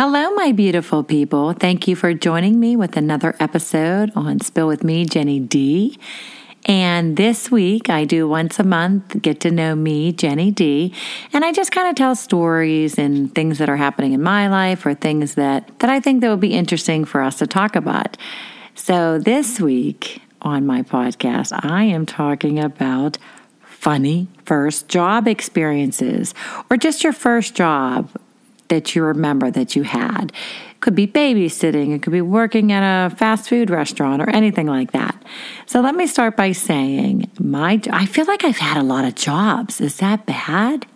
Hello, my beautiful people. Thank you for joining me with another episode on Spill with Me, Jenny D. And this week, I do once a month get to know me, Jenny D. And I just kind of tell stories and things that are happening in my life or things that, that I think that would be interesting for us to talk about. So this week on my podcast, I am talking about funny first job experiences or just your first job that you remember that you had. It could be babysitting, it could be working at a fast food restaurant or anything like that. So let me start by saying my I feel like I've had a lot of jobs. Is that bad?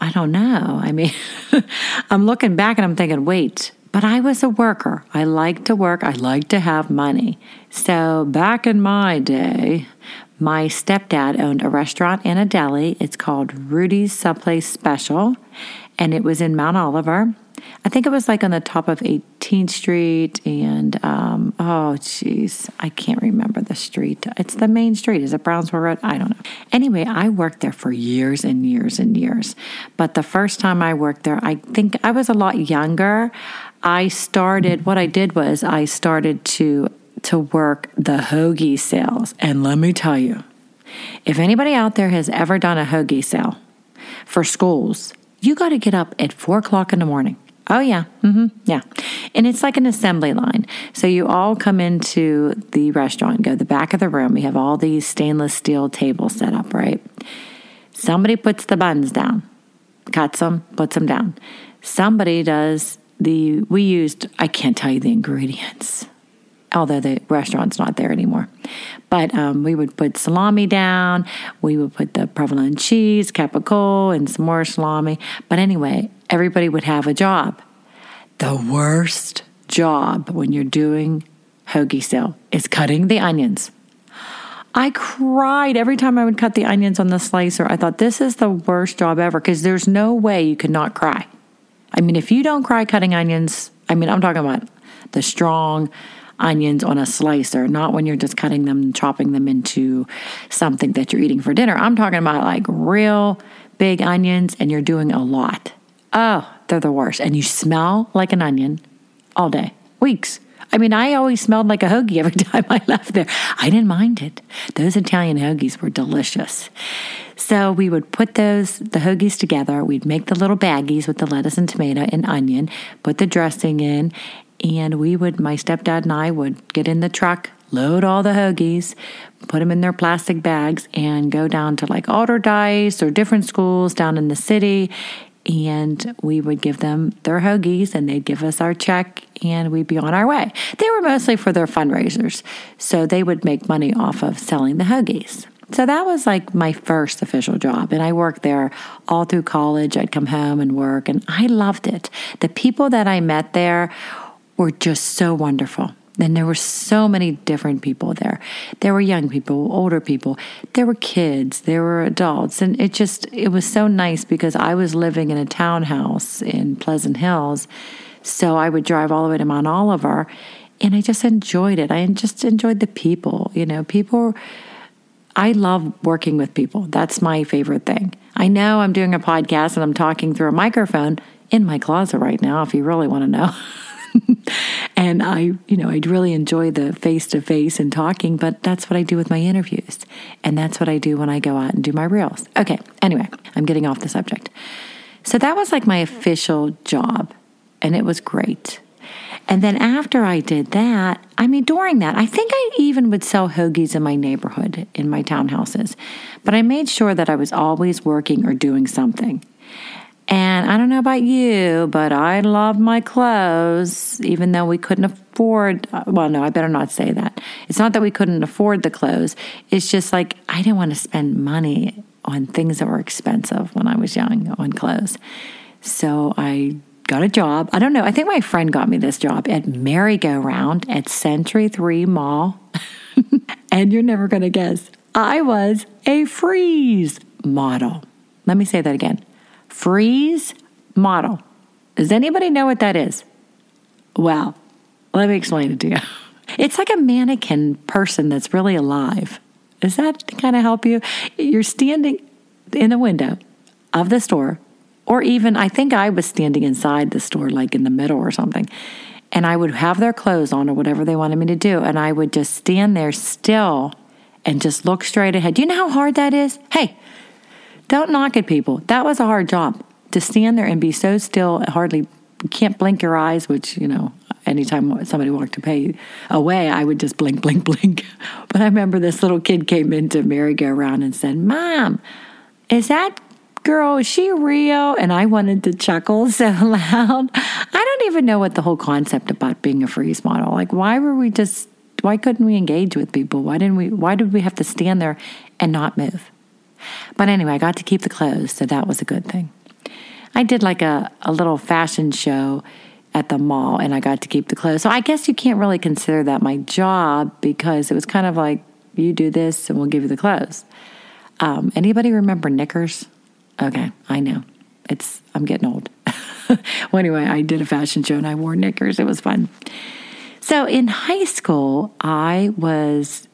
I don't know. I mean, I'm looking back and I'm thinking, wait, but I was a worker. I like to work. I like to have money. So back in my day, my stepdad owned a restaurant and a deli. It's called Rudy's Subplace Special and it was in Mount Oliver. I think it was like on the top of 18th Street and um, oh jeez, I can't remember the street. It's the main street. Is it Brownsville Road? I don't know. Anyway, I worked there for years and years and years. But the first time I worked there, I think I was a lot younger. I started. What I did was I started to to work the hoagie sales, and let me tell you, if anybody out there has ever done a hoagie sale for schools you got to get up at four o'clock in the morning. Oh, yeah. Mm-hmm. Yeah. And it's like an assembly line. So you all come into the restaurant, go to the back of the room. We have all these stainless steel tables set up, right? Somebody puts the buns down, cuts them, puts them down. Somebody does the, we used, I can't tell you the ingredients although the restaurant's not there anymore. But um, we would put salami down, we would put the provolone cheese, capicola, and some more salami. But anyway, everybody would have a job. The worst job when you're doing hoagie sale is cutting the onions. I cried every time I would cut the onions on the slicer. I thought this is the worst job ever because there's no way you could not cry. I mean, if you don't cry cutting onions, I mean, I'm talking about the strong, onions on a slicer, not when you're just cutting them and chopping them into something that you're eating for dinner. I'm talking about like real big onions and you're doing a lot. Oh, they're the worst. And you smell like an onion all day, weeks. I mean, I always smelled like a hoagie every time I left there. I didn't mind it. Those Italian hoagies were delicious. So we would put those, the hoagies together. We'd make the little baggies with the lettuce and tomato and onion, put the dressing in, and we would, my stepdad and I would get in the truck, load all the hoagies, put them in their plastic bags, and go down to like Allderdice or different schools down in the city. And we would give them their hoagies and they'd give us our check and we'd be on our way. They were mostly for their fundraisers. So they would make money off of selling the hoagies. So that was like my first official job. And I worked there all through college. I'd come home and work, and I loved it. The people that I met there were just so wonderful. And there were so many different people there. There were young people, older people, there were kids, there were adults. And it just, it was so nice because I was living in a townhouse in Pleasant Hills. So I would drive all the way to Mount Oliver and I just enjoyed it. I just enjoyed the people. You know, people, I love working with people. That's my favorite thing. I know I'm doing a podcast and I'm talking through a microphone in my closet right now, if you really want to know. and I, you know, I'd really enjoy the face to face and talking, but that's what I do with my interviews. And that's what I do when I go out and do my reels. Okay, anyway, I'm getting off the subject. So that was like my official job, and it was great. And then after I did that, I mean, during that, I think I even would sell hoagies in my neighborhood, in my townhouses. But I made sure that I was always working or doing something. And I don't know about you, but I love my clothes, even though we couldn't afford. Well, no, I better not say that. It's not that we couldn't afford the clothes. It's just like I didn't want to spend money on things that were expensive when I was young on clothes. So I got a job. I don't know. I think my friend got me this job at Merry Go Round at Century 3 Mall. and you're never going to guess. I was a freeze model. Let me say that again freeze model. Does anybody know what that is? Well, let me explain it to you. It's like a mannequin person that's really alive. Does that kind of help you? You're standing in the window of the store, or even I think I was standing inside the store, like in the middle or something. And I would have their clothes on or whatever they wanted me to do. And I would just stand there still and just look straight ahead. Do you know how hard that is? Hey, don't knock at people. That was a hard job to stand there and be so still, hardly can't blink your eyes, which, you know, anytime somebody walked away, I would just blink, blink, blink. But I remember this little kid came into merry-go-round and said, Mom, is that girl, is she real? And I wanted to chuckle so loud. I don't even know what the whole concept about being a freeze model. Like, why were we just, why couldn't we engage with people? Why didn't we, why did we have to stand there and not move? But anyway, I got to keep the clothes, so that was a good thing. I did like a, a little fashion show at the mall and I got to keep the clothes. So I guess you can't really consider that my job because it was kind of like you do this and we'll give you the clothes. Um, anybody remember knickers? Okay, I know. It's I'm getting old. well, anyway, I did a fashion show and I wore knickers. It was fun. So in high school, I was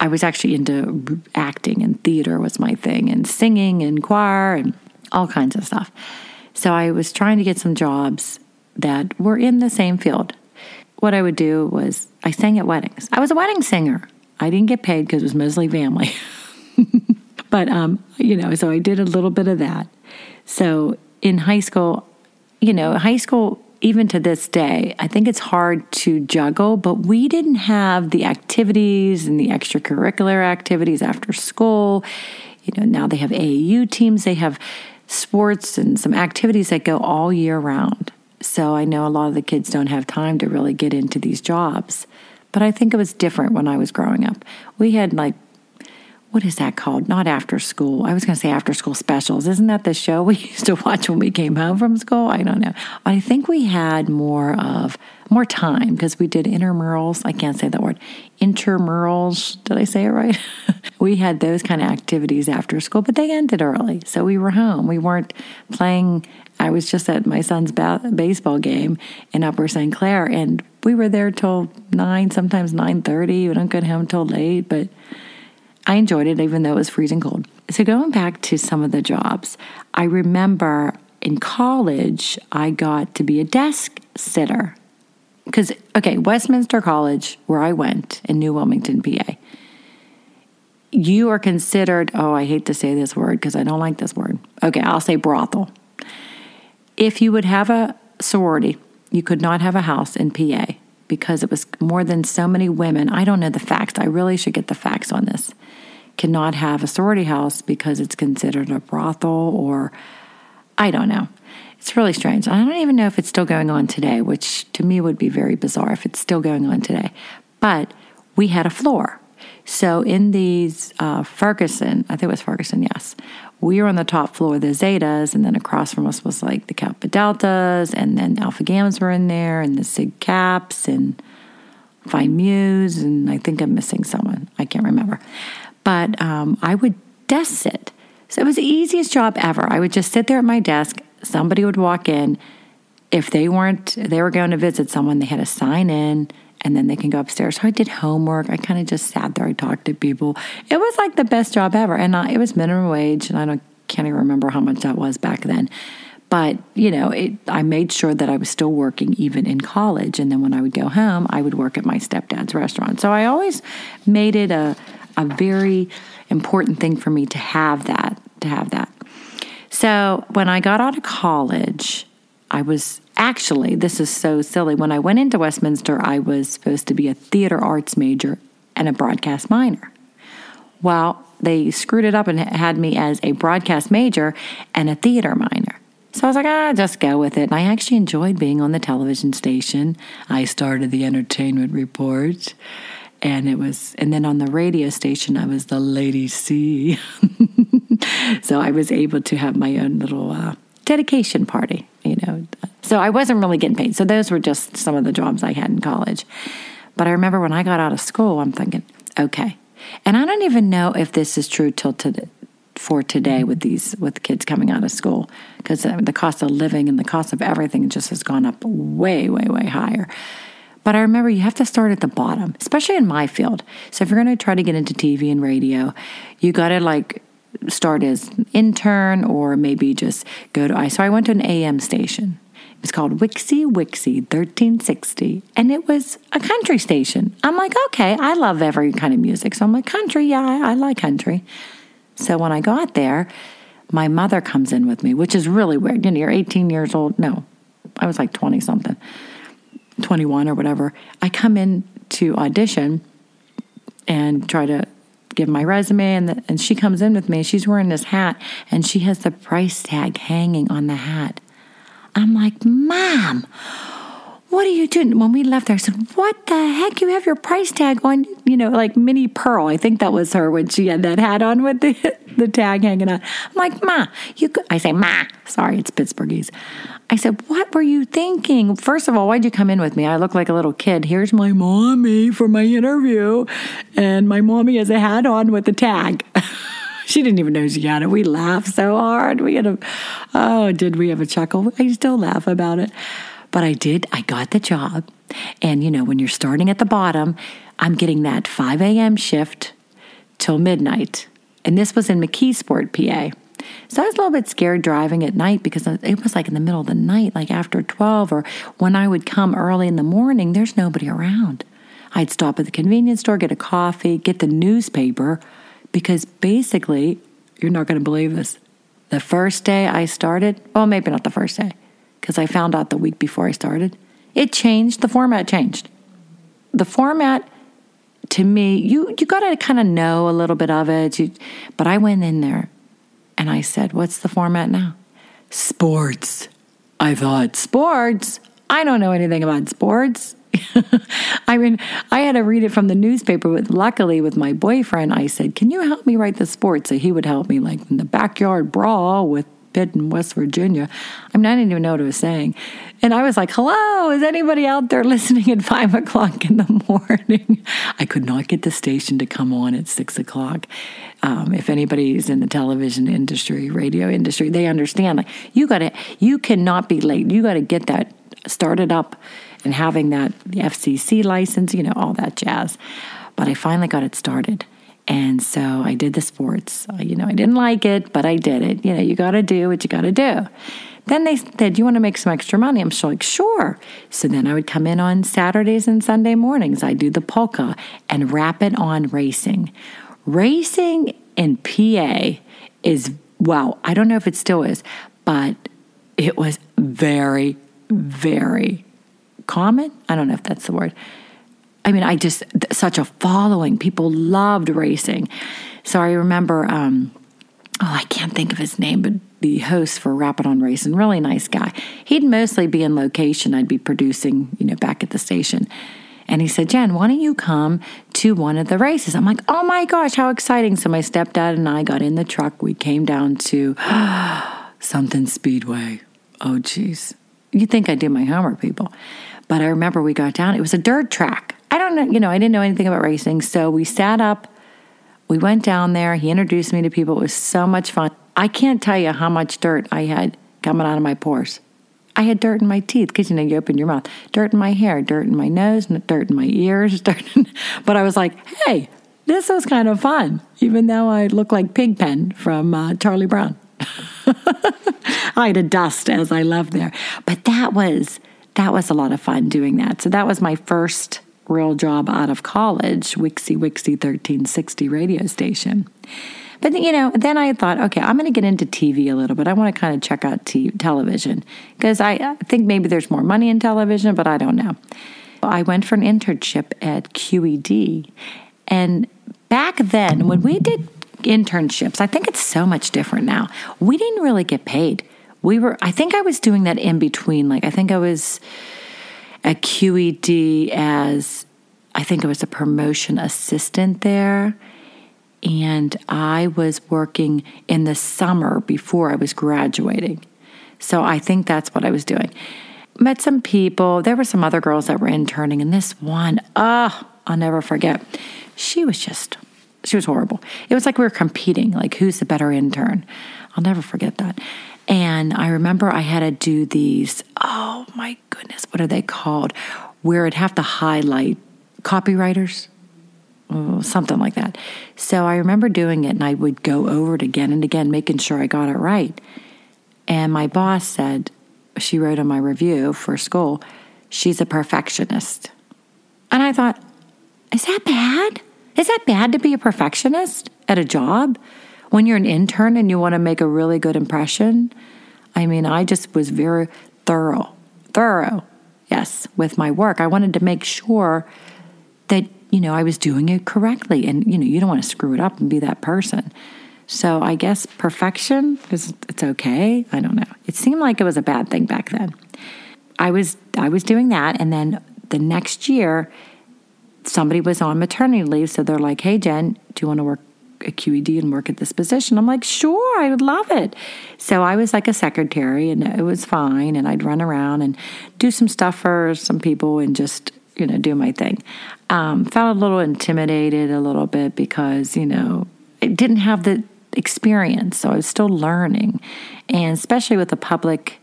I was actually into acting and theater was my thing, and singing and choir and all kinds of stuff. So I was trying to get some jobs that were in the same field. What I would do was I sang at weddings. I was a wedding singer. I didn't get paid because it was mostly family. but um, you know, so I did a little bit of that. So in high school, you know, high school even to this day, I think it's hard to juggle, but we didn't have the activities and the extracurricular activities after school. You know, now they have AAU teams, they have sports and some activities that go all year round. So I know a lot of the kids don't have time to really get into these jobs. But I think it was different when I was growing up. We had like what is that called? Not after school. I was going to say after school specials. Isn't that the show we used to watch when we came home from school? I don't know. I think we had more of more time because we did intramurals. I can't say that word. Intramurals. Did I say it right? we had those kind of activities after school, but they ended early. So we were home. We weren't playing. I was just at my son's ba- baseball game in Upper St. Clair and we were there till 9, sometimes 9:30. We don't get home till late, but I enjoyed it even though it was freezing cold. So, going back to some of the jobs, I remember in college, I got to be a desk sitter. Because, okay, Westminster College, where I went in New Wilmington, PA, you are considered, oh, I hate to say this word because I don't like this word. Okay, I'll say brothel. If you would have a sorority, you could not have a house in PA because it was more than so many women. I don't know the facts. I really should get the facts on this. Cannot have a sorority house because it's considered a brothel or I don't know. It's really strange. I don't even know if it's still going on today, which to me would be very bizarre if it's still going on today. But we had a floor. So in these uh, Ferguson, I think it was Ferguson, yes, we were on the top floor of the Zetas, and then across from us was like the Kappa Deltas, and then Alpha Gammas were in there, and the Sig Caps, and Phi Mu's, and I think I'm missing someone. I can't remember. But um, I would desk sit. So it was the easiest job ever. I would just sit there at my desk. Somebody would walk in. If they weren't, they were going to visit someone, they had to sign in and then they can go upstairs. So I did homework. I kind of just sat there. I talked to people. It was like the best job ever, and uh, it was minimum wage, and I don't can't even remember how much that was back then. But, you know, it, I made sure that I was still working even in college. And then when I would go home, I would work at my stepdad's restaurant. So I always made it a, a very important thing for me to have that, to have that. So when I got out of college, I was actually, this is so silly. When I went into Westminster, I was supposed to be a theater arts major and a broadcast minor. Well, they screwed it up and had me as a broadcast major and a theater minor. So I was like, ah, just go with it. And I actually enjoyed being on the television station. I started the entertainment report. And it was, and then on the radio station, I was the Lady C. so I was able to have my own little uh, dedication party, you know. So I wasn't really getting paid. So those were just some of the jobs I had in college. But I remember when I got out of school, I'm thinking, okay. And I don't even know if this is true till today for today with these with kids coming out of school because the cost of living and the cost of everything just has gone up way way way higher but i remember you have to start at the bottom especially in my field so if you're going to try to get into tv and radio you got to like start as intern or maybe just go to i so i went to an am station it was called Wixie Wixie 1360, and it was a country station. I'm like, okay, I love every kind of music. So I'm like, country, yeah, I, I like country. So when I got there, my mother comes in with me, which is really weird. You know, you're 18 years old. No, I was like 20 something, 21 or whatever. I come in to audition and try to give my resume, and, the, and she comes in with me. She's wearing this hat, and she has the price tag hanging on the hat. I'm like, Mom, what are you doing? When we left there, I said, What the heck? You have your price tag on, you know, like Minnie Pearl. I think that was her when she had that hat on with the, the tag hanging on. I'm like, Ma, you could, I say, Ma, sorry, it's Pittsburghese. I said, What were you thinking? First of all, why'd you come in with me? I look like a little kid. Here's my mommy for my interview. And my mommy has a hat on with the tag. she didn't even know she had it. We laughed so hard. We had a, oh, did we have a chuckle? I still laugh about it. But I did, I got the job. And, you know, when you're starting at the bottom, I'm getting that 5 a.m. shift till midnight. And this was in McKeesport, PA. So I was a little bit scared driving at night because it was like in the middle of the night, like after 12, or when I would come early in the morning, there's nobody around. I'd stop at the convenience store, get a coffee, get the newspaper, because basically, you're not going to believe this. The first day I started, well, maybe not the first day, because I found out the week before I started. It changed, the format changed. The format to me, you you got to kind of know a little bit of it. You, but I went in there and I said, "What's the format now?" Sports. I thought, "Sports? I don't know anything about sports." I mean, I had to read it from the newspaper, but luckily with my boyfriend, I said, Can you help me write the sports? So he would help me, like in the backyard brawl with Pitt in West Virginia. I mean, I didn't even know what it was saying. And I was like, hello, is anybody out there listening at five o'clock in the morning? I could not get the station to come on at six o'clock. Um, if anybody is in the television industry, radio industry, they understand. Like, you got to, you cannot be late. You got to get that started up and having that FCC license, you know, all that jazz. But I finally got it started. And so I did the sports. You know, I didn't like it, but I did it. You know, you got to do what you got to do. Then they said, you want to make some extra money? I'm like, Sure. So then I would come in on Saturdays and Sunday mornings. I do the polka and wrap it on racing. Racing in PA is, wow, I don't know if it still is, but it was very, very common. I don't know if that's the word. I mean, I just, such a following. People loved racing. So I remember, um, oh, I can't think of his name, but the host for Rapid on Racing, really nice guy. He'd mostly be in location. I'd be producing, you know, back at the station. And he said, Jen, why don't you come to one of the races? I'm like, oh my gosh, how exciting. So my stepdad and I got in the truck. We came down to something Speedway. Oh, geez. You think I do my homework, people. But I remember we got down, it was a dirt track. I don't know, you know, I didn't know anything about racing. So we sat up, we went down there. He introduced me to people. It was so much fun. I can't tell you how much dirt I had coming out of my pores. I had dirt in my teeth because you know you open your mouth, dirt in my hair, dirt in my nose, dirt in my ears, dirt. In, but I was like, hey, this was kind of fun, even though I look like Pigpen from uh, Charlie Brown. hide a dust as I left there. But that was that was a lot of fun doing that. So that was my first real job out of college, Wixie Wixie 1360 radio station. But you know, then I thought, okay, I'm going to get into TV a little bit. I want to kind of check out t- television because I think maybe there's more money in television, but I don't know. I went for an internship at QED, and back then when we did internships, I think it's so much different now. We didn't really get paid. We were, I think I was doing that in between. Like I think I was at QED as I think I was a promotion assistant there and I was working in the summer before I was graduating. So I think that's what I was doing. Met some people. There were some other girls that were interning, and this one, oh, I'll never forget. She was just, she was horrible. It was like we were competing, like who's the better intern. I'll never forget that. And I remember I had to do these, oh my goodness, what are they called? Where I'd have to highlight copywriters Oh, something like that. So I remember doing it and I would go over it again and again, making sure I got it right. And my boss said, she wrote in my review for school, she's a perfectionist. And I thought, is that bad? Is that bad to be a perfectionist at a job when you're an intern and you want to make a really good impression? I mean, I just was very thorough, thorough, yes, with my work. I wanted to make sure that you know, I was doing it correctly. And, you know, you don't want to screw it up and be that person. So I guess perfection is it's okay. I don't know. It seemed like it was a bad thing back then. I was I was doing that and then the next year somebody was on maternity leave so they're like, "Hey Jen, do you want to work at QED and work at this position?" I'm like, "Sure, I would love it." So I was like a secretary and it was fine and I'd run around and do some stuff for some people and just you know, do my thing. Um, felt a little intimidated a little bit because, you know, it didn't have the experience. So I was still learning. And especially with a public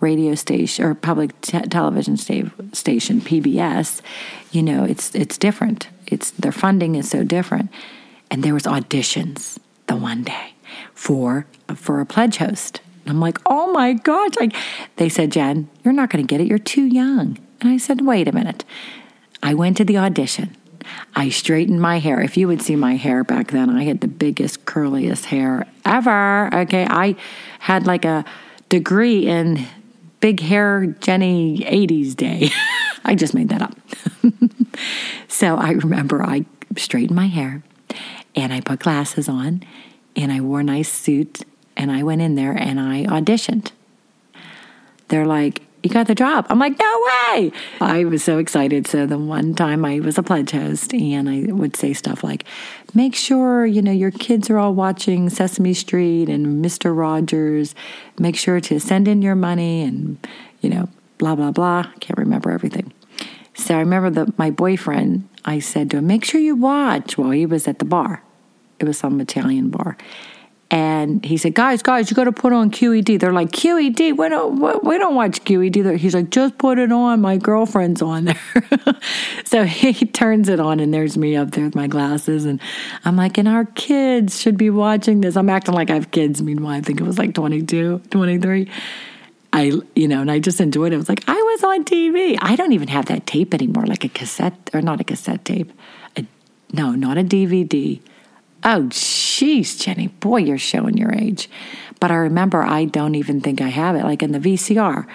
radio station or public te- television sta- station, PBS, you know, it's it's different. It's their funding is so different. And there was auditions the one day for for a pledge host. I'm like, oh my gosh! They said, Jen, you're not going to get it. You're too young. And I said, wait a minute. I went to the audition. I straightened my hair. If you would see my hair back then, I had the biggest, curliest hair ever. Okay. I had like a degree in big hair Jenny 80s day. I just made that up. so I remember I straightened my hair and I put glasses on and I wore a nice suit and I went in there and I auditioned. They're like, you got the job. I'm like, no way. I was so excited. So the one time I was a pledge host and I would say stuff like, make sure, you know, your kids are all watching Sesame Street and Mr. Rogers. Make sure to send in your money and, you know, blah, blah, blah. Can't remember everything. So I remember that my boyfriend, I said to him, make sure you watch while he was at the bar. It was some Italian bar. And he said, "Guys, guys, you got to put on QED." They're like, "QED? We don't, we don't watch QED." He's like, "Just put it on. My girlfriend's on there." so he turns it on, and there's me up there with my glasses, and I'm like, "And our kids should be watching this." I'm acting like I have kids. Meanwhile, I think it was like 22, 23. I, you know, and I just enjoyed it. I was like, I was on TV. I don't even have that tape anymore, like a cassette or not a cassette tape. A, no, not a DVD Oh, jeez, Jenny, boy, you're showing your age. But I remember I don't even think I have it, like in the VCR,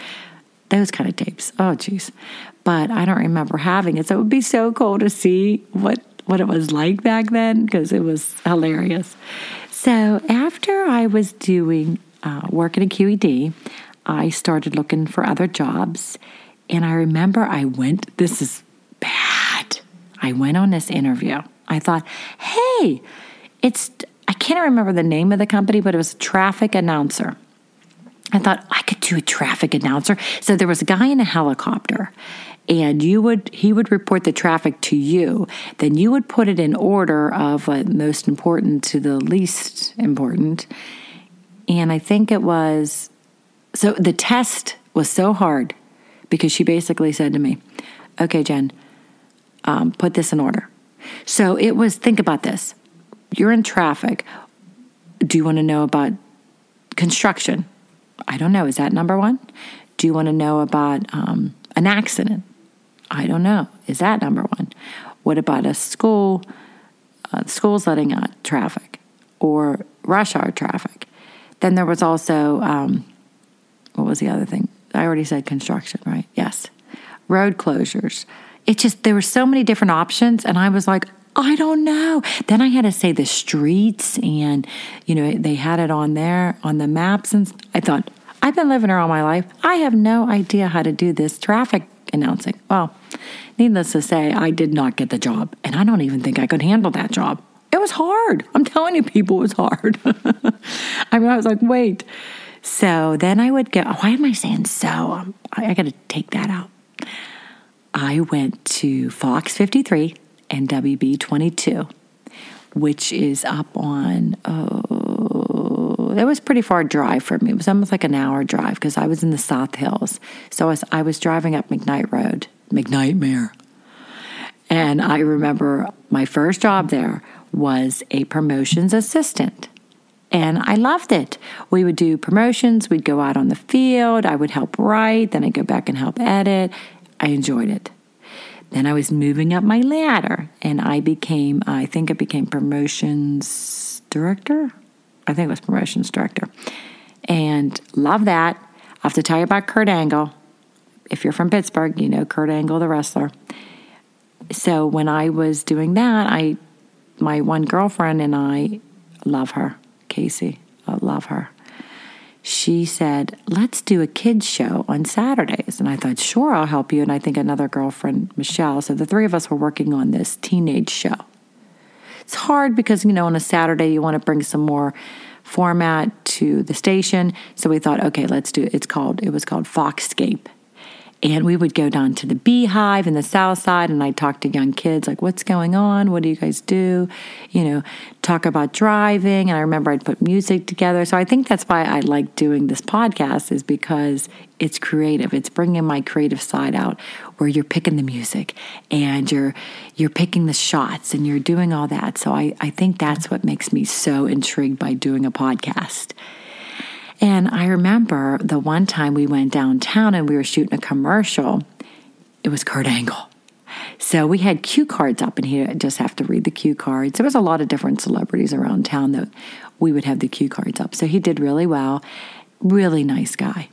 those kind of tapes. Oh, jeez. But I don't remember having it. So it would be so cool to see what, what it was like back then because it was hilarious. So after I was doing uh, work at a QED, I started looking for other jobs. And I remember I went, this is bad. I went on this interview. I thought, hey, it's I can't remember the name of the company, but it was a traffic announcer. I thought I could do a traffic announcer. So there was a guy in a helicopter and you would he would report the traffic to you then you would put it in order of most important to the least important and i think it was so the test was so hard because she basically said to me okay jen um, put this in order so it was think about this you're in traffic. Do you want to know about construction? I don't know. Is that number one? Do you want to know about um, an accident? I don't know. Is that number one? What about a school? Uh, schools letting out traffic or rush hour traffic. Then there was also, um, what was the other thing? I already said construction, right? Yes. Road closures. It just, there were so many different options. And I was like, I don't know. Then I had to say the streets, and, you know, they had it on there on the maps. And I thought, I've been living here all my life. I have no idea how to do this traffic announcing. Well, needless to say, I did not get the job. And I don't even think I could handle that job. It was hard. I'm telling you, people, it was hard. I mean, I was like, wait. So then I would go, why am I saying so? I, I got to take that out. I went to Fox 53 and WB 22, which is up on, oh, it was pretty far drive for me. It was almost like an hour drive because I was in the South Hills. So I was, I was driving up McKnight Road, McKnightmare. And I remember my first job there was a promotions assistant. And I loved it. We would do promotions, we'd go out on the field, I would help write, then I'd go back and help edit. I enjoyed it. Then I was moving up my ladder and I became, I think I became promotions director. I think it was promotions director. And love that. I have to tell you about Kurt Angle. If you're from Pittsburgh, you know Kurt Angle, the wrestler. So when I was doing that, I my one girlfriend and I love her, Casey. I love her. She said, Let's do a kids' show on Saturdays. And I thought, Sure, I'll help you. And I think another girlfriend, Michelle. So the three of us were working on this teenage show. It's hard because, you know, on a Saturday, you want to bring some more format to the station. So we thought, okay, let's do it. It's called, it was called Foxscape. And we would go down to the beehive in the south side and I'd talk to young kids like, what's going on? What do you guys do? You know, talk about driving. And I remember I'd put music together. So I think that's why I like doing this podcast is because it's creative. It's bringing my creative side out where you're picking the music and you're you're picking the shots and you're doing all that. So I, I think that's what makes me so intrigued by doing a podcast. And I remember the one time we went downtown and we were shooting a commercial, it was Kurt Angle. So we had cue cards up, and he just have to read the cue cards. There was a lot of different celebrities around town that we would have the cue cards up. So he did really well. Really nice guy.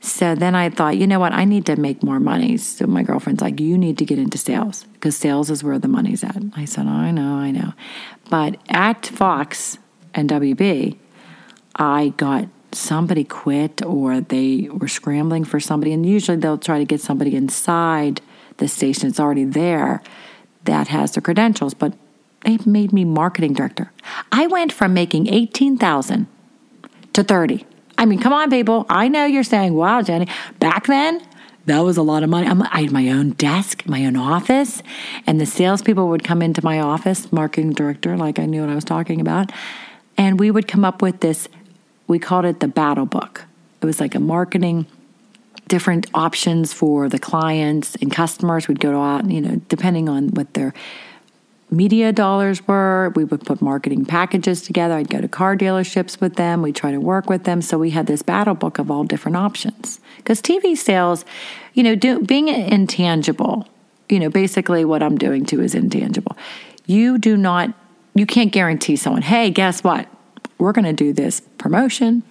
So then I thought, you know what? I need to make more money. So my girlfriend's like, you need to get into sales because sales is where the money's at. I said, I know, I know. But at Fox and WB, I got somebody quit or they were scrambling for somebody, and usually they'll try to get somebody inside the station that's already there that has the credentials, but they made me marketing director. I went from making 18,000 to 30. I mean, come on, people. I know you're saying, wow, Jenny. Back then, that was a lot of money. i had my own desk, my own office, and the salespeople would come into my office, marketing director, like I knew what I was talking about, and we would come up with this we called it the battle book. It was like a marketing, different options for the clients and customers. We'd go out, you know, depending on what their media dollars were. We would put marketing packages together. I'd go to car dealerships with them. We'd try to work with them. So we had this battle book of all different options. Because TV sales, you know, do, being intangible, you know, basically what I'm doing too is intangible. You do not, you can't guarantee someone, hey, guess what? We're going to do this promotion.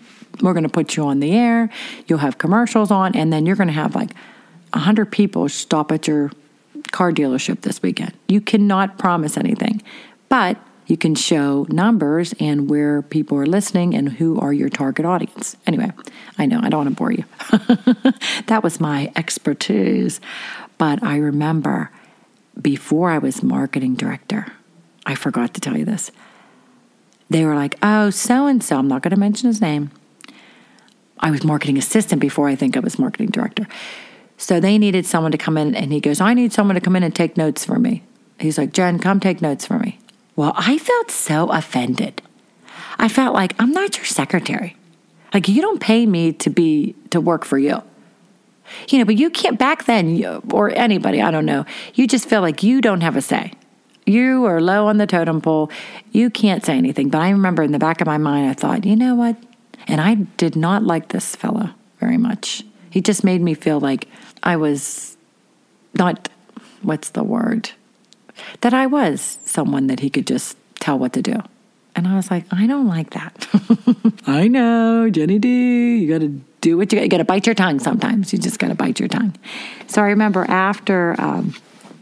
We're going to put you on the air. You'll have commercials on, and then you're going to have like 100 people stop at your car dealership this weekend. You cannot promise anything, but you can show numbers and where people are listening and who are your target audience. Anyway, I know I don't want to bore you. that was my expertise. But I remember before I was marketing director, I forgot to tell you this they were like, oh, so and so, I'm not going to mention his name. I was marketing assistant before I think I was marketing director. So they needed someone to come in, and he goes, I need someone to come in and take notes for me. He's like, Jen, come take notes for me. Well, I felt so offended. I felt like I'm not your secretary. Like you don't pay me to be to work for you. You know, but you can't back then or anybody, I don't know. You just feel like you don't have a say you are low on the totem pole. You can't say anything. But I remember in the back of my mind, I thought, you know what? And I did not like this fellow very much. He just made me feel like I was not, what's the word? That I was someone that he could just tell what to do. And I was like, I don't like that. I know, Jenny D, you got to do what you got. You got to bite your tongue sometimes. You just got to bite your tongue. So I remember after um,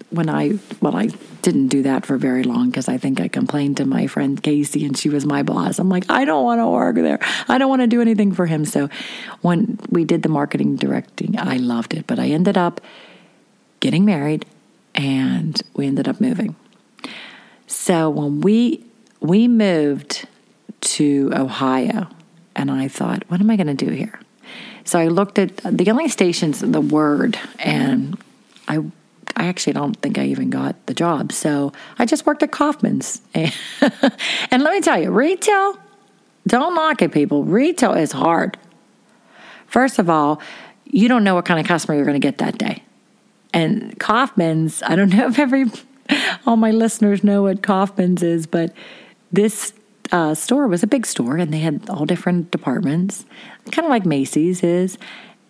when I, well, I didn't do that for very long because I think I complained to my friend Casey and she was my boss. I'm like, I don't want to work there. I don't want to do anything for him. So when we did the marketing directing, I loved it. But I ended up getting married and we ended up moving. So when we we moved to Ohio and I thought, what am I going to do here? So I looked at the only stations the word and I I actually don't think I even got the job. So I just worked at Kaufmann's. and let me tell you, retail, don't knock it, people. Retail is hard. First of all, you don't know what kind of customer you're going to get that day. And Kaufmann's, I don't know if every all my listeners know what Kaufmann's is, but this uh, store was a big store and they had all different departments, kind of like Macy's is.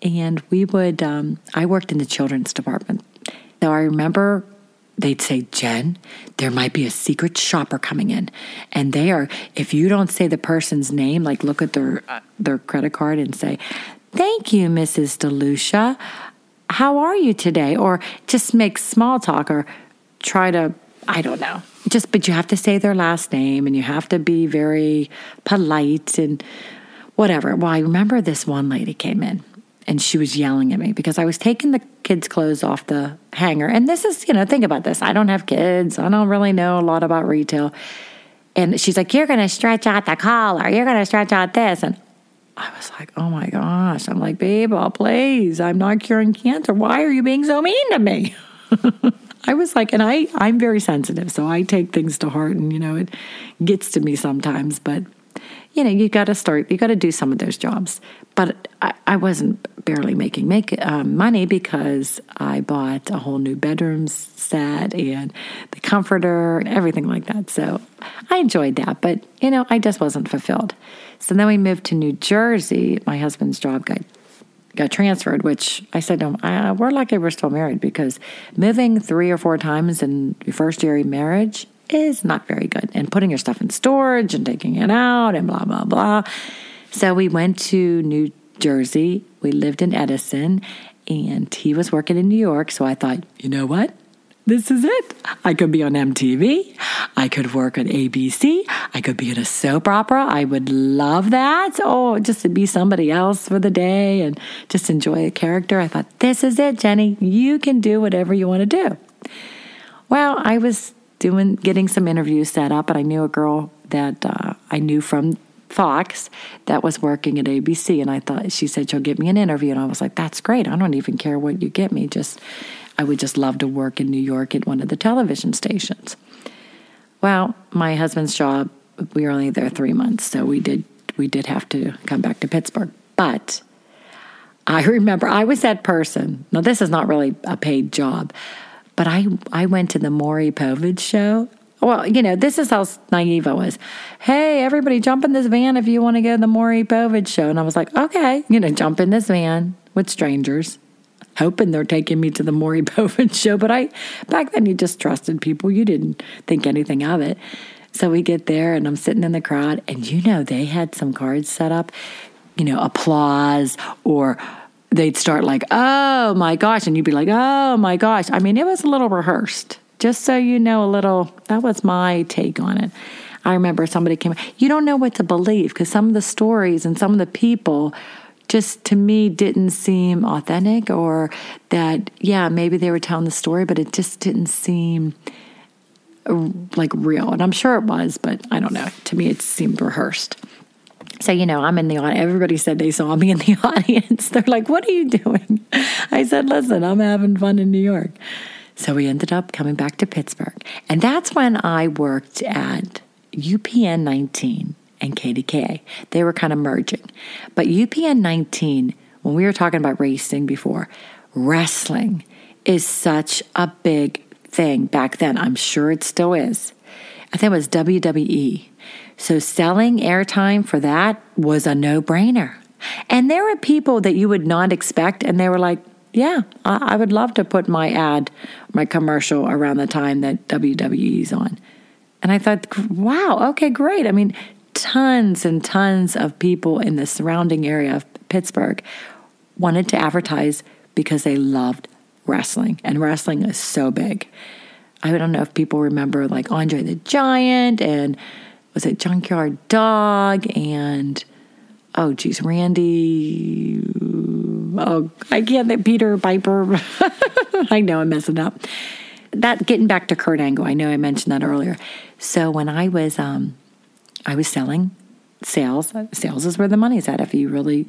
And we would, um, I worked in the children's department. So I remember they'd say, Jen, there might be a secret shopper coming in. And they are, if you don't say the person's name, like look at their, uh, their credit card and say, Thank you, Mrs. DeLucia. How are you today? Or just make small talk or try to, I don't know. Just, but you have to say their last name and you have to be very polite and whatever. Well, I remember this one lady came in and she was yelling at me because I was taking the kids' clothes off the hanger. And this is, you know, think about this. I don't have kids. I don't really know a lot about retail. And she's like, You're going to stretch out the collar. You're going to stretch out this. And I was like, Oh my gosh. I'm like, Babe, oh, please. I'm not curing cancer. Why are you being so mean to me? I was like, and I, I'm very sensitive, so I take things to heart, and you know, it gets to me sometimes. But you know, you got to start, you got to do some of those jobs. But I, I wasn't barely making make um, money because I bought a whole new bedroom set and the comforter and everything like that. So I enjoyed that, but you know, I just wasn't fulfilled. So then we moved to New Jersey. My husband's job got got transferred, which I said to him, I, we're lucky we're still married because moving three or four times in your first year of marriage is not very good. And putting your stuff in storage and taking it out and blah, blah, blah. So we went to New Jersey. We lived in Edison and he was working in New York. So I thought, you know what? This is it. I could be on MTV. I could work on ABC. I could be in a soap opera. I would love that. Oh, just to be somebody else for the day and just enjoy a character. I thought, this is it, Jenny. You can do whatever you want to do. Well, I was doing getting some interviews set up, and I knew a girl that uh, I knew from Fox that was working at ABC, and I thought she said she'll get me an interview, and I was like, "That's great. I don't even care what you get me. Just, I would just love to work in New York at one of the television stations." Well, my husband's job, we were only there three months, so we did we did have to come back to Pittsburgh, but. I remember I was that person. Now, this is not really a paid job, but I, I went to the Maury Povich show. Well, you know, this is how naive I was. Hey, everybody, jump in this van if you want to go to the Maury Povich show. And I was like, okay, you know, jump in this van with strangers, hoping they're taking me to the Maury Povich show. But I, back then, you just trusted people. You didn't think anything of it. So we get there, and I'm sitting in the crowd, and you know, they had some cards set up, you know, applause or they'd start like, oh my gosh. And you'd be like, oh my gosh. I mean, it was a little rehearsed, just so you know a little. That was my take on it. I remember somebody came, you don't know what to believe because some of the stories and some of the people just to me didn't seem authentic or that, yeah, maybe they were telling the story, but it just didn't seem uh, like real. And I'm sure it was, but I don't know. To me, it seemed rehearsed. So, you know, I'm in the audience. Everybody said they saw me in the audience. They're like, What are you doing? I said, Listen, I'm having fun in New York. So we ended up coming back to Pittsburgh. And that's when I worked at UPN 19 and KDKA. They were kind of merging. But UPN 19, when we were talking about racing before, wrestling is such a big thing back then. I'm sure it still is. I think it was WWE. So selling airtime for that was a no brainer. And there were people that you would not expect, and they were like, yeah, I, I would love to put my ad, my commercial around the time that WWE's on. And I thought, wow, okay, great. I mean, tons and tons of people in the surrounding area of Pittsburgh wanted to advertise because they loved wrestling, and wrestling is so big. I don't know if people remember like Andre the Giant and was it Junkyard Dog and oh geez, Randy. Oh, I can't think Peter Piper. I know I'm messing up. That getting back to Kurt Angle, I know I mentioned that earlier. So when I was um, I was selling sales. Sales is where the money's at if you really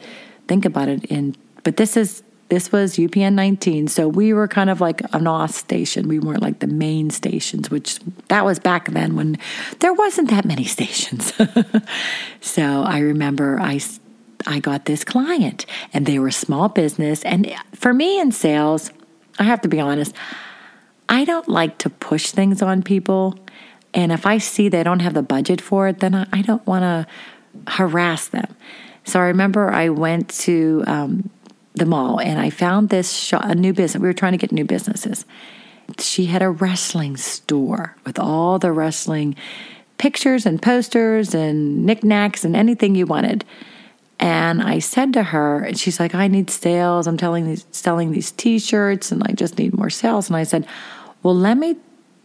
think about it. And but this is this was UPN 19, so we were kind of like an off station. We weren't like the main stations, which that was back then when there wasn't that many stations. so I remember I I got this client, and they were a small business. And for me in sales, I have to be honest, I don't like to push things on people. And if I see they don't have the budget for it, then I, I don't want to harass them. So I remember I went to um, the mall and I found this shop, a new business. We were trying to get new businesses. She had a wrestling store with all the wrestling pictures and posters and knickknacks and anything you wanted. And I said to her, and she's like, I need sales. I'm telling these, selling these t shirts and I just need more sales. And I said, Well, let me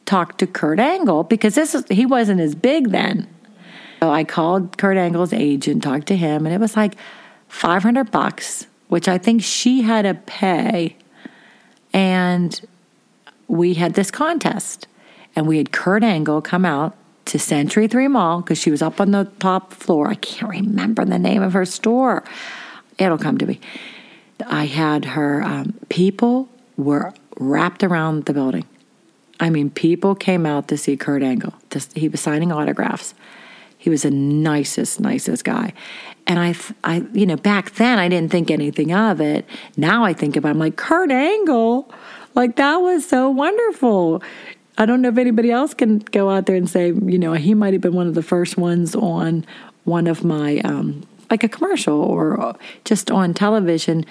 talk to Kurt Angle because this is, he wasn't as big then. So I called Kurt Angle's agent, talked to him, and it was like 500 bucks, which I think she had to pay. And we had this contest, and we had Kurt Angle come out to Century 3 Mall because she was up on the top floor. I can't remember the name of her store. It'll come to me. I had her, um, people were wrapped around the building. I mean, people came out to see Kurt Angle. He was signing autographs. He was the nicest, nicest guy. And I, I, you know, back then I didn't think anything of it. Now I think about it, I'm like, Kurt Angle, like that was so wonderful. I don't know if anybody else can go out there and say, you know, he might have been one of the first ones on one of my, um, like a commercial or just on television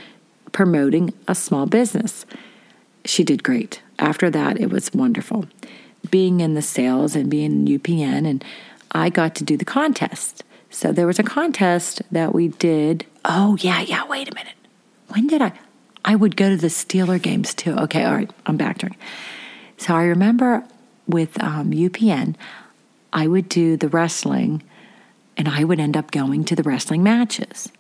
promoting a small business. She did great. After that, it was wonderful. Being in the sales and being in UPN and I got to do the contest. So there was a contest that we did. Oh, yeah, yeah, wait a minute. When did I? I would go to the Steeler games too. Okay, all right, I'm backtracking. So I remember with um, UPN, I would do the wrestling and I would end up going to the wrestling matches.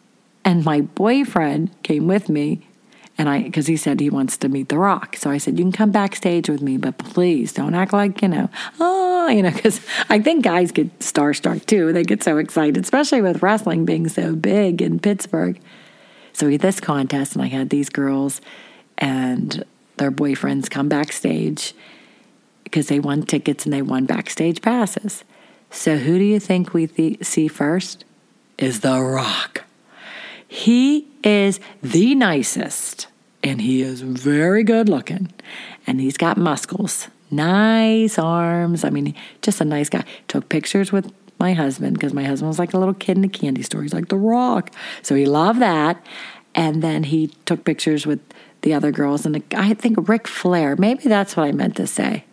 And my boyfriend came with me and I, because he said he wants to meet The Rock. So I said, You can come backstage with me, but please don't act like, you know, oh, you know, because I think guys get starstruck too. They get so excited, especially with wrestling being so big in Pittsburgh. So we had this contest, and I had these girls and their boyfriends come backstage because they won tickets and they won backstage passes. So who do you think we th- see first? Is The Rock. He is the nicest and he is very good looking and he's got muscles. Nice arms. I mean just a nice guy. Took pictures with my husband because my husband was like a little kid in a candy store. He's like the rock. So he loved that. And then he took pictures with the other girls and i think Ric flair. Maybe that's what i meant to say.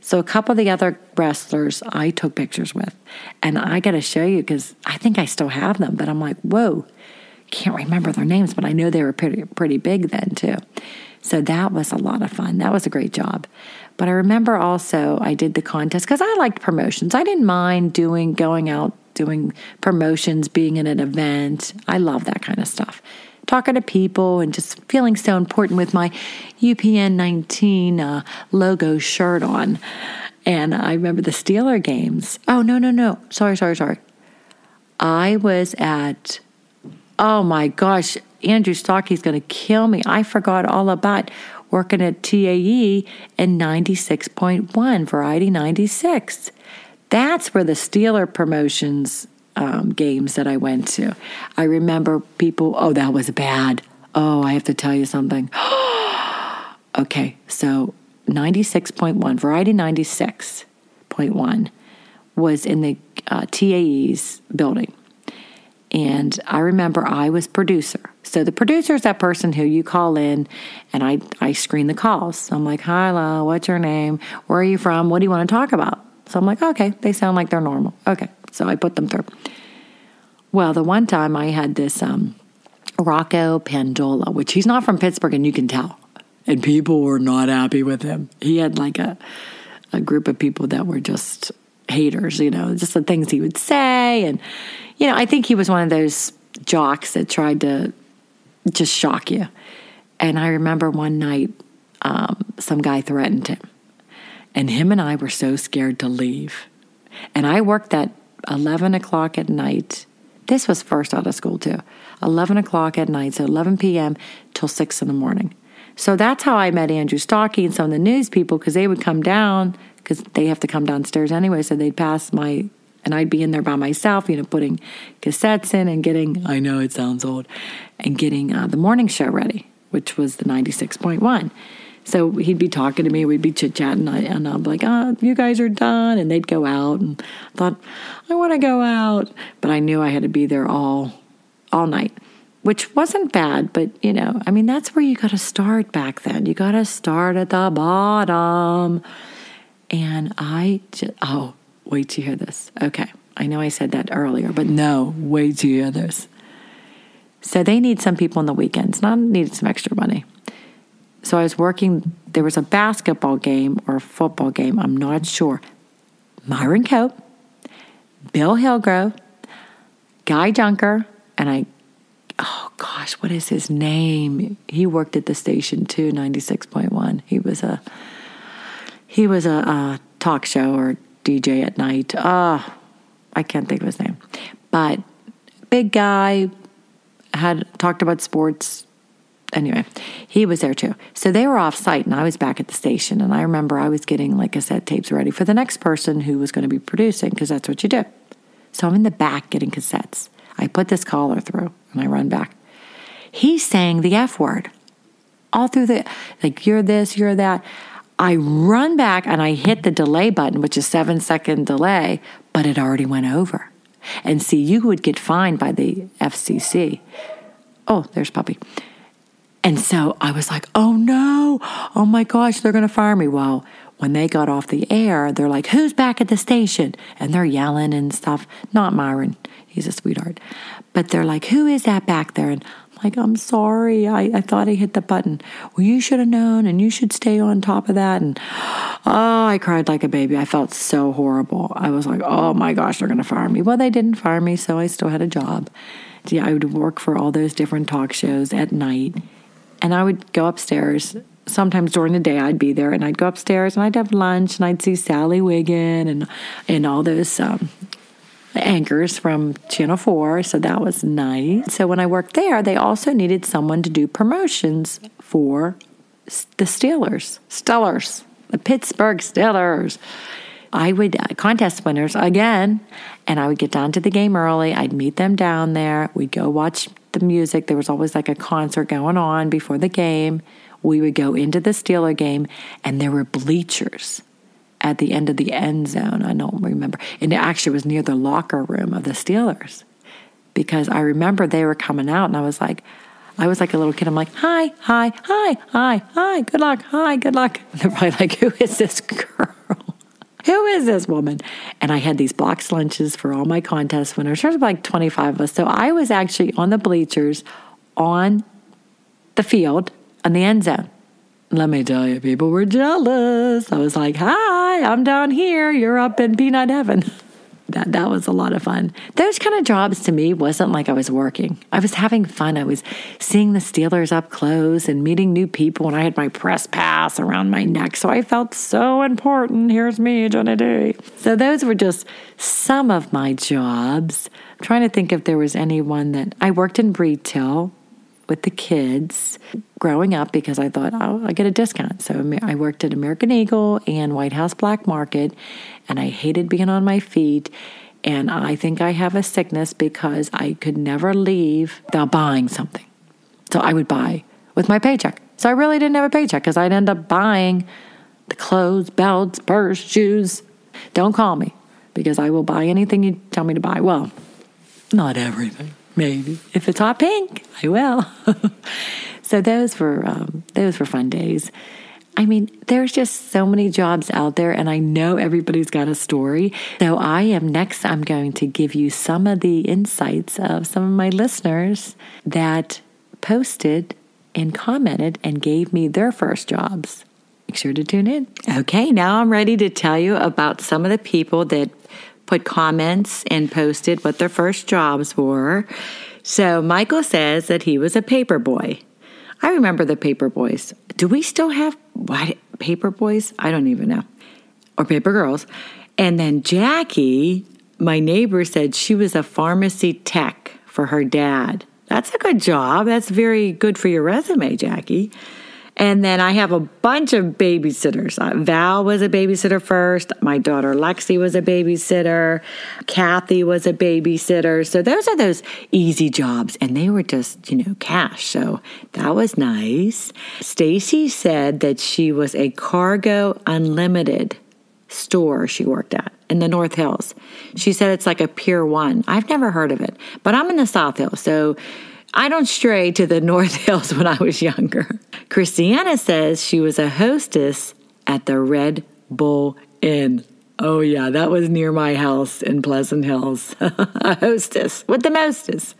So a couple of the other wrestlers i took pictures with and i got to show you because i think i still have them but i'm like whoa can't remember their names, but I know they were pretty pretty big then too. So that was a lot of fun. That was a great job. But I remember also I did the contest because I liked promotions. I didn't mind doing going out doing promotions, being in an event. I love that kind of stuff. Talking to people and just feeling so important with my UPN 19 uh, logo shirt on. And I remember the Steeler games. Oh, no, no, no. Sorry, sorry, sorry. I was at oh my gosh, Andrew Stockey's going to kill me. I forgot all about working at TAE and 96.1, Variety 96. That's where the Steeler promotions um, games that I went to. I remember people, oh, that was bad. Oh, I have to tell you something. okay, so 96.1, Variety 96.1 was in the uh, TAE's building. And I remember I was producer. So the producer is that person who you call in and I, I screen the calls. So I'm like, hi, what's your name? Where are you from? What do you want to talk about? So I'm like, okay, they sound like they're normal. Okay. So I put them through. Well, the one time I had this um, Rocco Pendola, which he's not from Pittsburgh and you can tell. And people were not happy with him. He had like a, a group of people that were just haters, you know, just the things he would say. And, you know, I think he was one of those jocks that tried to just shock you. And I remember one night, um, some guy threatened him. And him and I were so scared to leave. And I worked at 11 o'clock at night. This was first out of school, too. 11 o'clock at night, so 11 p.m. till 6 in the morning. So that's how I met Andrew Stockey and some of the news people because they would come down because they have to come downstairs anyway. So they'd pass my, and I'd be in there by myself, you know, putting cassettes in and getting, I know it sounds old, and getting uh, the morning show ready, which was the 96.1. So he'd be talking to me, we'd be chit chatting, and I'd be like, oh, you guys are done. And they'd go out, and I thought, I want to go out. But I knew I had to be there all, all night which wasn't bad, but you know, I mean, that's where you got to start back then. You got to start at the bottom. And I just, oh, wait to hear this. Okay. I know I said that earlier, but no, wait to hear this. So they need some people on the weekends, not needed some extra money. So I was working, there was a basketball game or a football game, I'm not sure. Myron Cope, Bill Hillgrove, Guy Junker, and I, oh gosh, what is his name? He worked at the station too, 96.1. He was a, he was a, a talk show or DJ at night. Ah, uh, I can't think of his name, but big guy had talked about sports. Anyway, he was there too. So they were off site, and I was back at the station. And I remember I was getting like cassette tapes ready for the next person who was going to be producing because that's what you do. So I'm in the back getting cassettes. I put this caller through and I run back. He's saying the F word all through the, like, you're this, you're that. I run back and I hit the delay button, which is seven second delay, but it already went over. And see, you would get fined by the FCC. Oh, there's Puppy. And so I was like, oh no, oh my gosh, they're going to fire me. Well, when they got off the air, they're like, who's back at the station? And they're yelling and stuff. Not Myron, he's a sweetheart. But they're like, who is that back there? And like, I'm sorry. I, I thought I hit the button. Well, you should have known and you should stay on top of that. And oh, I cried like a baby. I felt so horrible. I was like, oh my gosh, they're going to fire me. Well, they didn't fire me, so I still had a job. Yeah, I would work for all those different talk shows at night. And I would go upstairs. Sometimes during the day, I'd be there and I'd go upstairs and I'd have lunch and I'd see Sally Wiggin and, and all those um, anchors from Channel 4, so that was nice. So when I worked there, they also needed someone to do promotions for the Steelers, Stellars, the Pittsburgh Steelers. I would uh, contest winners again, and I would get down to the game early. I'd meet them down there. We'd go watch the music. There was always like a concert going on before the game. We would go into the Steeler game, and there were bleachers at the end of the end zone. I don't remember. And it actually was near the locker room of the Steelers because I remember they were coming out and I was like, I was like a little kid. I'm like, hi, hi, hi, hi, hi, good luck, hi, good luck. And they're probably like, who is this girl? who is this woman? And I had these box lunches for all my contest winners. There's like 25 of us. So I was actually on the bleachers on the field on the end zone. Let me tell you, people were jealous. I was like, hi, I'm down here. You're up in peanut heaven. That, that was a lot of fun. Those kind of jobs to me wasn't like I was working. I was having fun. I was seeing the Steelers up close and meeting new people, and I had my press pass around my neck. So I felt so important. Here's me, Jenny D. So those were just some of my jobs. I'm trying to think if there was anyone that I worked in retail with the kids growing up because I thought, oh, I get a discount. So I worked at American Eagle and White House Black Market, and I hated being on my feet. And I think I have a sickness because I could never leave without buying something. So I would buy with my paycheck. So I really didn't have a paycheck because I'd end up buying the clothes, belts, purse, shoes. Don't call me. because I will buy anything you tell me to buy. Well, not everything, maybe. If it's hot pink, I will. so those were um, those were fun days. I mean, there's just so many jobs out there, and I know everybody's got a story. So, I am next, I'm going to give you some of the insights of some of my listeners that posted and commented and gave me their first jobs. Make sure to tune in. Okay, now I'm ready to tell you about some of the people that put comments and posted what their first jobs were. So, Michael says that he was a paper boy. I remember the paper boys. Do we still have what paper boys? I don't even know. Or paper girls. And then Jackie, my neighbor, said she was a pharmacy tech for her dad. That's a good job. That's very good for your resume, Jackie. And then I have a bunch of babysitters. Uh, Val was a babysitter first. My daughter Lexi was a babysitter. Kathy was a babysitter. So those are those easy jobs and they were just, you know, cash. So that was nice. Stacy said that she was a cargo unlimited store she worked at in the North Hills. She said it's like a Pier 1. I've never heard of it, but I'm in the South Hills. So I don't stray to the North Hills when I was younger. Christiana says she was a hostess at the Red Bull Inn. Oh, yeah, that was near my house in Pleasant Hills. a hostess with the mostest.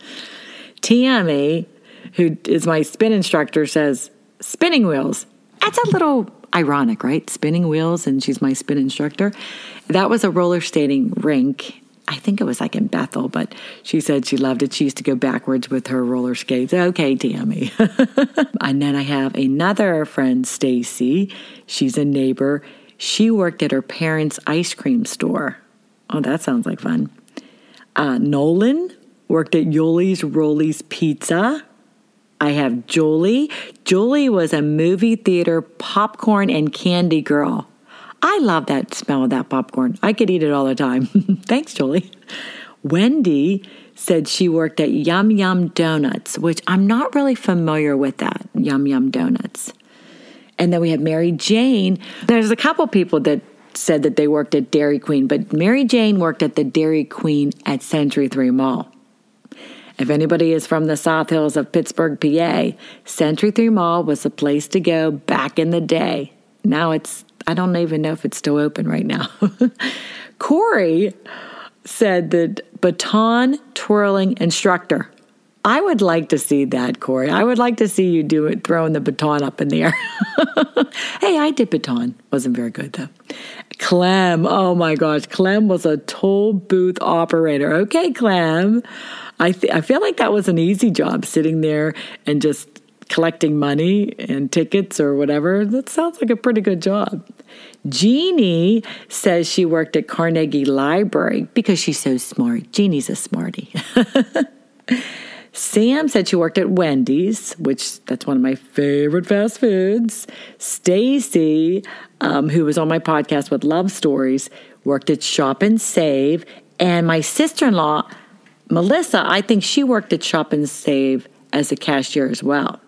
Tammy, who is my spin instructor, says spinning wheels. That's a little ironic, right? Spinning wheels, and she's my spin instructor. That was a roller skating rink I think it was like in Bethel, but she said she loved it. She used to go backwards with her roller skates. Okay, Tammy. and then I have another friend, Stacy. She's a neighbor. She worked at her parents' ice cream store. Oh, that sounds like fun. Uh, Nolan worked at Yuli's Rollies Pizza. I have Julie. Julie was a movie theater popcorn and candy girl. I love that smell of that popcorn. I could eat it all the time. Thanks, Julie. Wendy said she worked at Yum Yum Donuts, which I'm not really familiar with that, Yum Yum Donuts. And then we have Mary Jane. There's a couple people that said that they worked at Dairy Queen, but Mary Jane worked at the Dairy Queen at Century 3 Mall. If anybody is from the South Hills of Pittsburgh, PA, Century 3 Mall was the place to go back in the day. Now it's I don't even know if it's still open right now. Corey said that baton twirling instructor. I would like to see that, Corey. I would like to see you do it, throwing the baton up in the air. hey, I did baton. Wasn't very good though. Clem, oh my gosh, Clem was a toll booth operator. Okay, Clem. I th- I feel like that was an easy job, sitting there and just collecting money and tickets or whatever. That sounds like a pretty good job. Jeannie says she worked at Carnegie Library because she's so smart. Jeannie's a smarty. Sam said she worked at Wendy's, which that's one of my favorite fast foods. Stacy, um, who was on my podcast with Love Stories, worked at Shop and Save. And my sister in law, Melissa, I think she worked at Shop and Save as a cashier as well.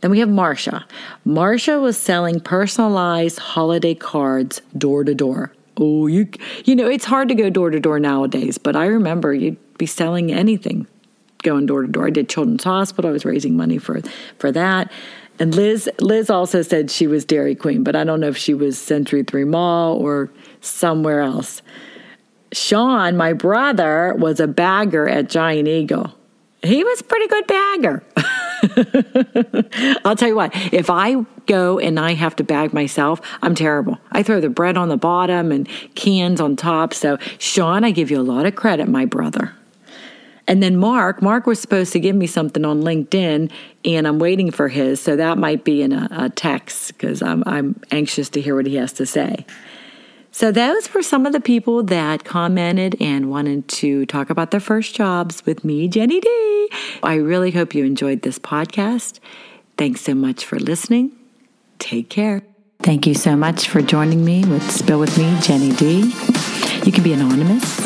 Then we have Marsha. Marsha was selling personalized holiday cards door to door. Oh, you you know, it's hard to go door to door nowadays, but I remember you'd be selling anything going door to door. I did Children's Hospital. I was raising money for for that. And Liz Liz also said she was Dairy Queen, but I don't know if she was Century 3 Mall or somewhere else. Sean, my brother, was a bagger at Giant Eagle. He was a pretty good bagger. I'll tell you what, if I go and I have to bag myself, I'm terrible. I throw the bread on the bottom and cans on top. So, Sean, I give you a lot of credit, my brother. And then Mark, Mark was supposed to give me something on LinkedIn, and I'm waiting for his. So that might be in a, a text because I'm, I'm anxious to hear what he has to say. So, those were some of the people that commented and wanted to talk about their first jobs with me, Jenny D. I really hope you enjoyed this podcast. Thanks so much for listening. Take care. Thank you so much for joining me with Spill With Me, Jenny D. You can be anonymous,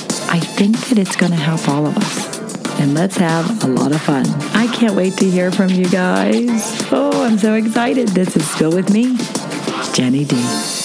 I think that it's going to help all of us. And let's have a lot of fun. I can't wait to hear from you guys. Oh, I'm so excited. This is Spill With Me, Jenny D.